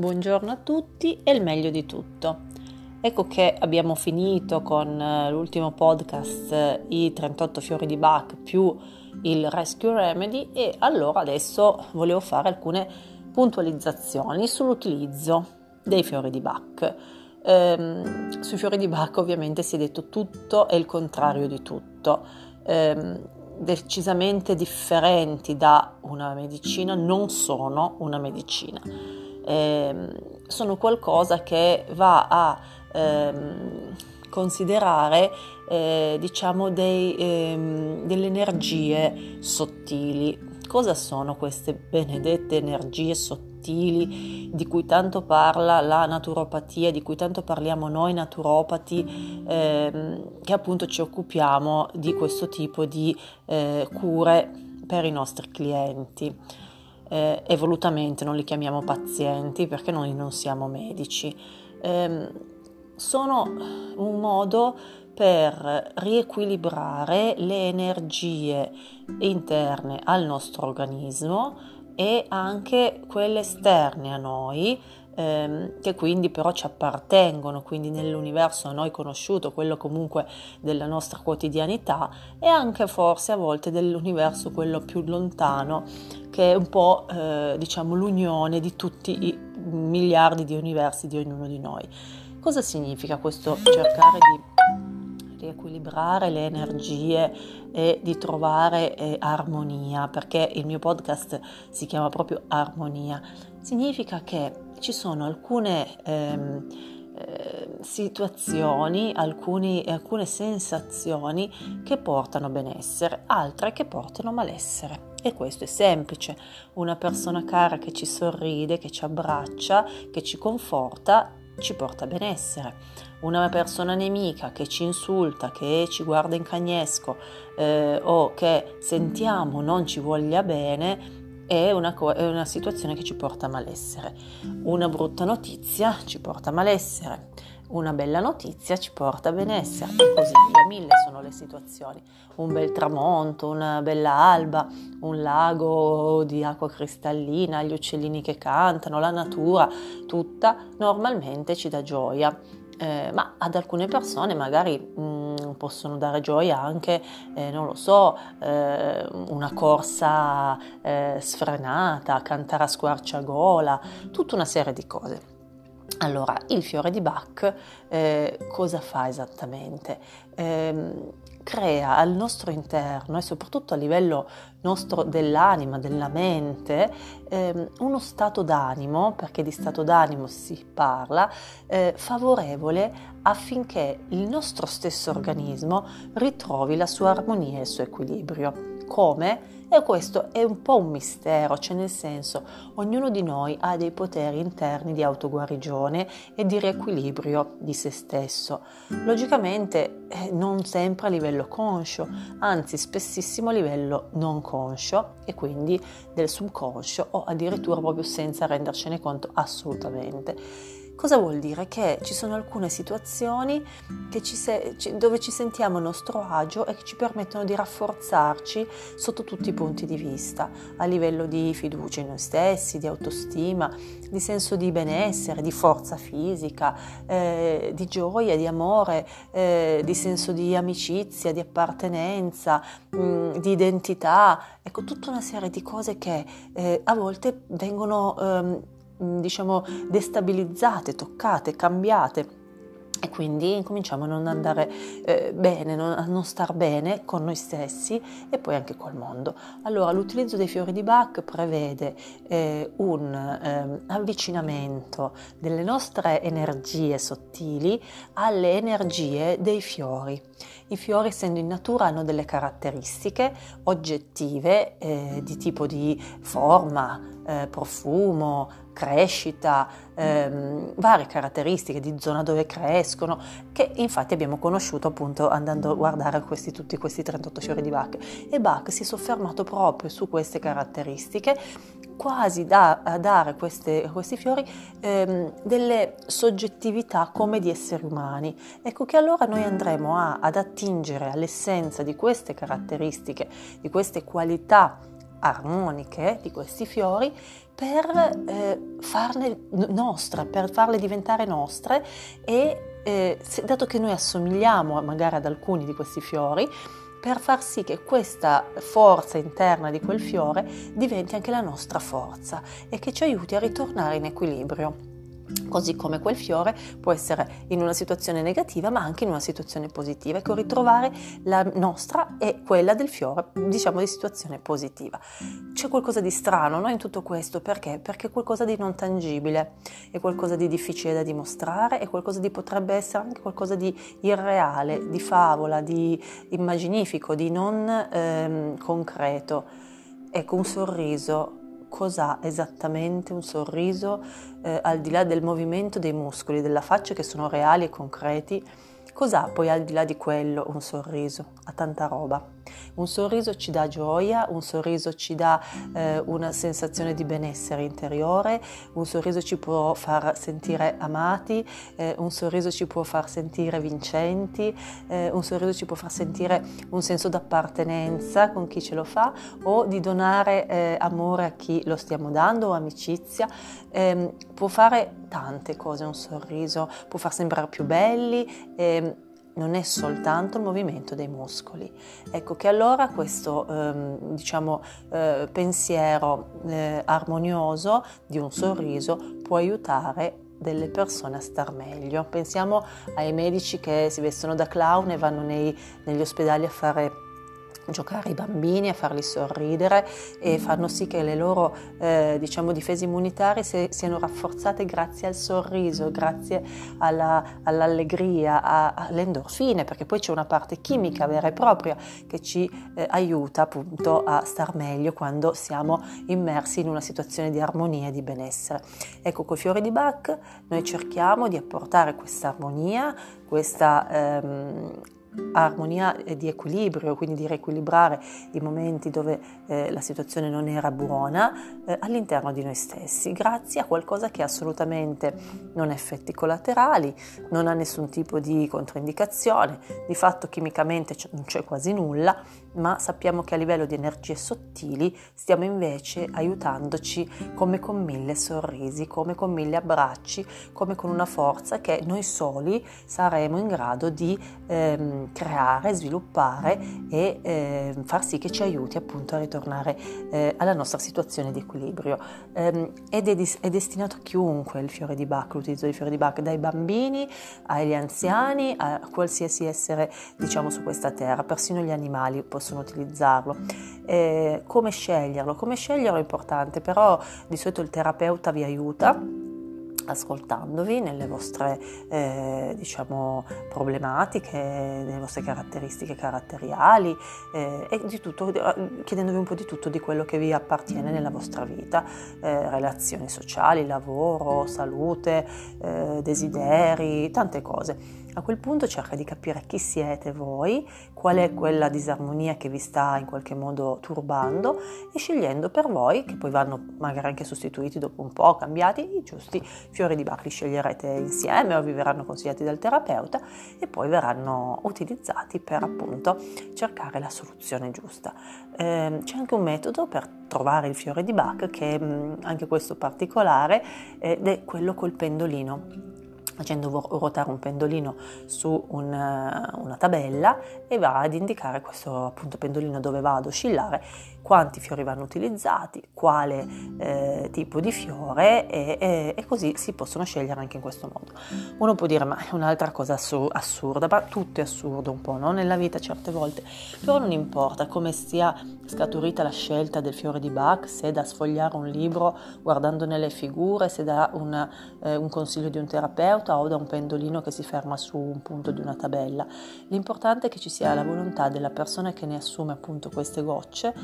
Buongiorno a tutti e il meglio di tutto. Ecco che abbiamo finito con eh, l'ultimo podcast eh, i 38 fiori di Bach più il Rescue Remedy e allora adesso volevo fare alcune puntualizzazioni sull'utilizzo dei fiori di Bach. Ehm, sui fiori di Bach ovviamente si è detto tutto e il contrario di tutto. Ehm, decisamente differenti da una medicina non sono una medicina eh, sono qualcosa che va a ehm, considerare eh, diciamo dei, ehm, delle energie sottili. Cosa sono queste benedette energie sottili di cui tanto parla la naturopatia, di cui tanto parliamo noi naturopati ehm, che appunto ci occupiamo di questo tipo di eh, cure per i nostri clienti? Eh, e volutamente non li chiamiamo pazienti perché noi non siamo medici. Eh, sono un modo per riequilibrare le energie interne al nostro organismo e anche quelle esterne a noi ehm, che quindi però ci appartengono, quindi nell'universo a noi conosciuto, quello comunque della nostra quotidianità e anche forse a volte dell'universo quello più lontano che è un po' eh, diciamo l'unione di tutti i miliardi di universi di ognuno di noi. Cosa significa questo cercare di riequilibrare le energie e di trovare eh, armonia, perché il mio podcast si chiama proprio armonia. Significa che ci sono alcune ehm, eh, situazioni, alcuni, alcune sensazioni che portano benessere, altre che portano malessere. E questo è semplice. Una persona cara che ci sorride, che ci abbraccia, che ci conforta, ci porta benessere. Una persona nemica che ci insulta, che ci guarda in cagnesco eh, o che sentiamo non ci voglia bene, è una, co- è una situazione che ci porta a malessere. Una brutta notizia ci porta a malessere, una bella notizia ci porta a benessere e così via. Mille sono le situazioni. Un bel tramonto, una bella alba, un lago di acqua cristallina, gli uccellini che cantano, la natura, tutta normalmente ci dà gioia eh, ma ad alcune persone magari mh, mm, possono dare gioia anche, eh, non lo so, eh, una corsa eh, sfrenata, cantare a squarciagola, tutta una serie di cose. Allora, il fiore di Bach eh, cosa fa esattamente? Crea al nostro interno e soprattutto a livello nostro dell'anima, della mente, eh, uno stato d'animo, perché di stato d'animo si parla, eh, favorevole affinché il nostro stesso organismo ritrovi la sua armonia e il suo equilibrio. Come? E questo è un po' un mistero, cioè nel senso, ognuno di noi ha dei poteri interni di autoguarigione e di riequilibrio di se stesso. Logicamente eh, non sempre a livello conscio, anzi spessissimo a livello non conscio e quindi del subconscio o addirittura proprio senza rendercene conto assolutamente. Cosa vuol dire? Che ci sono alcune situazioni ci se, dove ci sentiamo a nostro agio e che ci permettono di rafforzarci sotto tutti i punti di vista, a livello di fiducia in noi stessi, di autostima, di senso di benessere, di forza fisica, eh, di gioia, di amore, eh, di senso di amicizia, di appartenenza, mh, mm, di identità, ecco tutta una serie di cose che eh, a volte vengono... Ehm, diciamo destabilizzate, toccate, cambiate e quindi cominciamo a non andare eh, bene, non, a non star bene con noi stessi e poi anche col mondo. Allora l'utilizzo dei fiori di Bach prevede eh, un eh, avvicinamento delle nostre energie sottili alle energie dei fiori. I fiori essendo in natura hanno delle caratteristiche oggettive eh, di tipo di forma, eh, profumo, crescita, ehm, varie caratteristiche di zona dove crescono, che infatti abbiamo conosciuto appunto andando a guardare questi, tutti questi 38 fiori di Bach. E Bach si è soffermato proprio su queste caratteristiche, quasi da a dare queste, a questi fiori ehm, delle soggettività come di esseri umani. Ecco che allora noi andremo a, ad attingere all'essenza di queste caratteristiche, di queste qualità armoniche di questi fiori per eh, farle nostre, per farle diventare nostre e eh, se, dato che noi assomigliamo magari ad alcuni di questi fiori, per far sì che questa forza interna di quel fiore diventi anche la nostra forza e che ci aiuti a ritornare in equilibrio. Così come quel fiore può essere in una situazione negativa ma anche in una situazione positiva. Ecco, ritrovare la nostra e quella del fiore, diciamo di situazione positiva. C'è qualcosa di strano no, in tutto questo, perché? Perché è qualcosa di non tangibile, è qualcosa di difficile da dimostrare, è qualcosa di potrebbe essere anche qualcosa di irreale, di favola, di immaginifico, di non ehm, concreto. Ecco, un sorriso cos'ha esattamente un sorriso eh, al di là del movimento dei muscoli della faccia che sono reali e concreti, cos'ha poi al di là di quello un sorriso? Ha tanta roba. Un sorriso ci dà gioia, un sorriso ci dà eh, una sensazione di benessere interiore, un sorriso ci può far sentire amati, eh, un sorriso ci può far sentire vincenti, eh, un sorriso ci può far sentire un senso d'appartenenza con chi ce lo fa o di donare eh, amore a chi lo stiamo dando o amicizia. Ehm, può fare tante cose un sorriso, può far sembrare più belli ehm, non è soltanto il movimento dei muscoli. Ecco che allora questo ehm, diciamo, eh, pensiero eh, armonioso di un sorriso può aiutare delle persone a star meglio. Pensiamo ai medici che si vestono da clown e vanno nei, negli ospedali a fare giocare i bambini, a farli sorridere e fanno sì che le loro eh, diciamo, difese immunitarie si, siano rafforzate grazie al sorriso, grazie alla, all'allegria, a, alle perché poi c'è una parte chimica vera e propria che ci eh, aiuta appunto a star meglio quando siamo immersi in una situazione di armonia e di benessere. Ecco, con i fiori di Bach noi cerchiamo di apportare questa armonia, questa ehm, armonia e di equilibrio, quindi di riequilibrare i momenti dove eh, la situazione non era buona eh, all'interno di noi stessi, grazie a qualcosa che assolutamente non ha effetti collaterali, non ha nessun tipo di controindicazione, di fatto chimicamente non c'è quasi nulla, ma sappiamo che a livello di energie sottili stiamo invece aiutandoci come con mille sorrisi, come con mille abbracci, come con una forza che noi soli saremo in grado di ehm, creare, sviluppare e eh, far sì che ci aiuti appunto a ritornare eh, alla nostra situazione di equilibrio. Eh, ed è, dis- è, destinato a chiunque il fiore di Bach, l'utilizzo del fiore di Bach, dai bambini agli anziani, a qualsiasi essere diciamo su questa terra, persino gli animali possono utilizzarlo. Eh, come sceglierlo? Come sceglierlo è importante, però di solito il terapeuta vi aiuta ascoltandovi nelle vostre eh, diciamo, problematiche, nelle vostre caratteristiche caratteriali eh, e tutto, chiedendovi un po' di tutto di quello che vi appartiene nella vostra vita, eh, relazioni sociali, lavoro, salute, eh, desideri, tante cose. A quel punto cerca di capire chi siete voi, qual è quella disarmonia che vi sta in qualche modo turbando e scegliendo per voi, che poi vanno magari anche sostituiti dopo un po', cambiati, i giusti fiori di Bach li sceglierete insieme o vi verranno consigliati dal terapeuta e poi verranno utilizzati per appunto cercare la soluzione giusta. Eh, c'è anche un metodo per trovare il fiore di Bach che è anche questo particolare ed è quello col pendolino facendo ruotare un pendolino su un, una tabella e va ad indicare questo appunto pendolino dove va ad oscillare quanti fiori vanno utilizzati, quale eh, tipo di fiore e, e, e, così si possono scegliere anche in questo modo. Uno può dire ma è un'altra cosa assurda, ma tutto è assurdo un po', no? Nella vita certe volte, però non importa come sia scaturita la scelta del fiore di Bach, se da sfogliare un libro guardandone le figure, se da eh, un consiglio di un terapeuta o da un pendolino che si ferma su un punto di una tabella. L'importante è che ci sia la volontà della persona che ne assume appunto queste gocce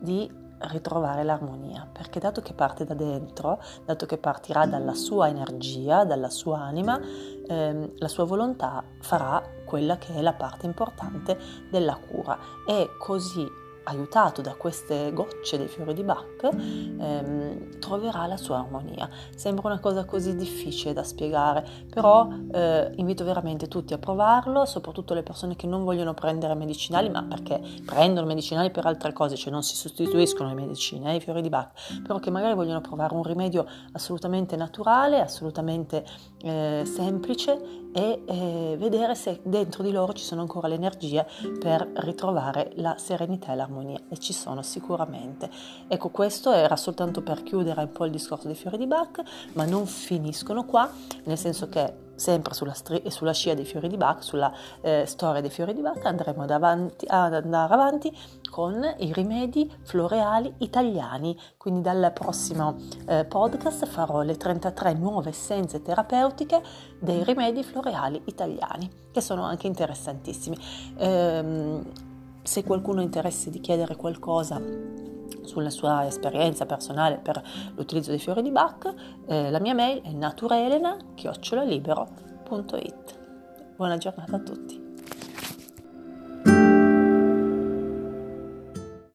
di ritrovare l'armonia, perché dato che parte da dentro, dato che partirà dalla sua energia, dalla sua anima, ehm, la sua volontà farà quella che è la parte importante della cura e così aiutato da queste gocce dei fiori di Bach, ehm, troverà la sua armonia. Sembra una cosa così difficile da spiegare, però eh, invito veramente tutti a provarlo, soprattutto le persone che non vogliono prendere medicinali, ma perché prendono medicinali per altre cose, cioè non si sostituiscono le medicine, eh, i fiori di Bach, però che magari vogliono provare un rimedio assolutamente naturale, assolutamente eh, semplice e eh, vedere se dentro di loro ci sono ancora le energie per ritrovare la serenità e l'armonia e ci sono sicuramente. Ecco, questo era soltanto per chiudere un po' il discorso dei fiori di Bach, ma non finiscono qua, nel senso che sempre sulla, stri- sulla scia dei fiori di Bach, sulla eh, storia dei fiori di Bach, andremo ad, avanti, ad andare avanti con i rimedi floreali italiani. Quindi dal prossimo eh, podcast farò le 33 nuove essenze terapeutiche dei rimedi floreali italiani, che sono anche interessantissimi. Ehm, se qualcuno ha interesse di chiedere qualcosa sulla sua esperienza personale per l'utilizzo dei fiori di Bach, eh, la mia mail è naturelena-libero.it. Buona giornata a tutti.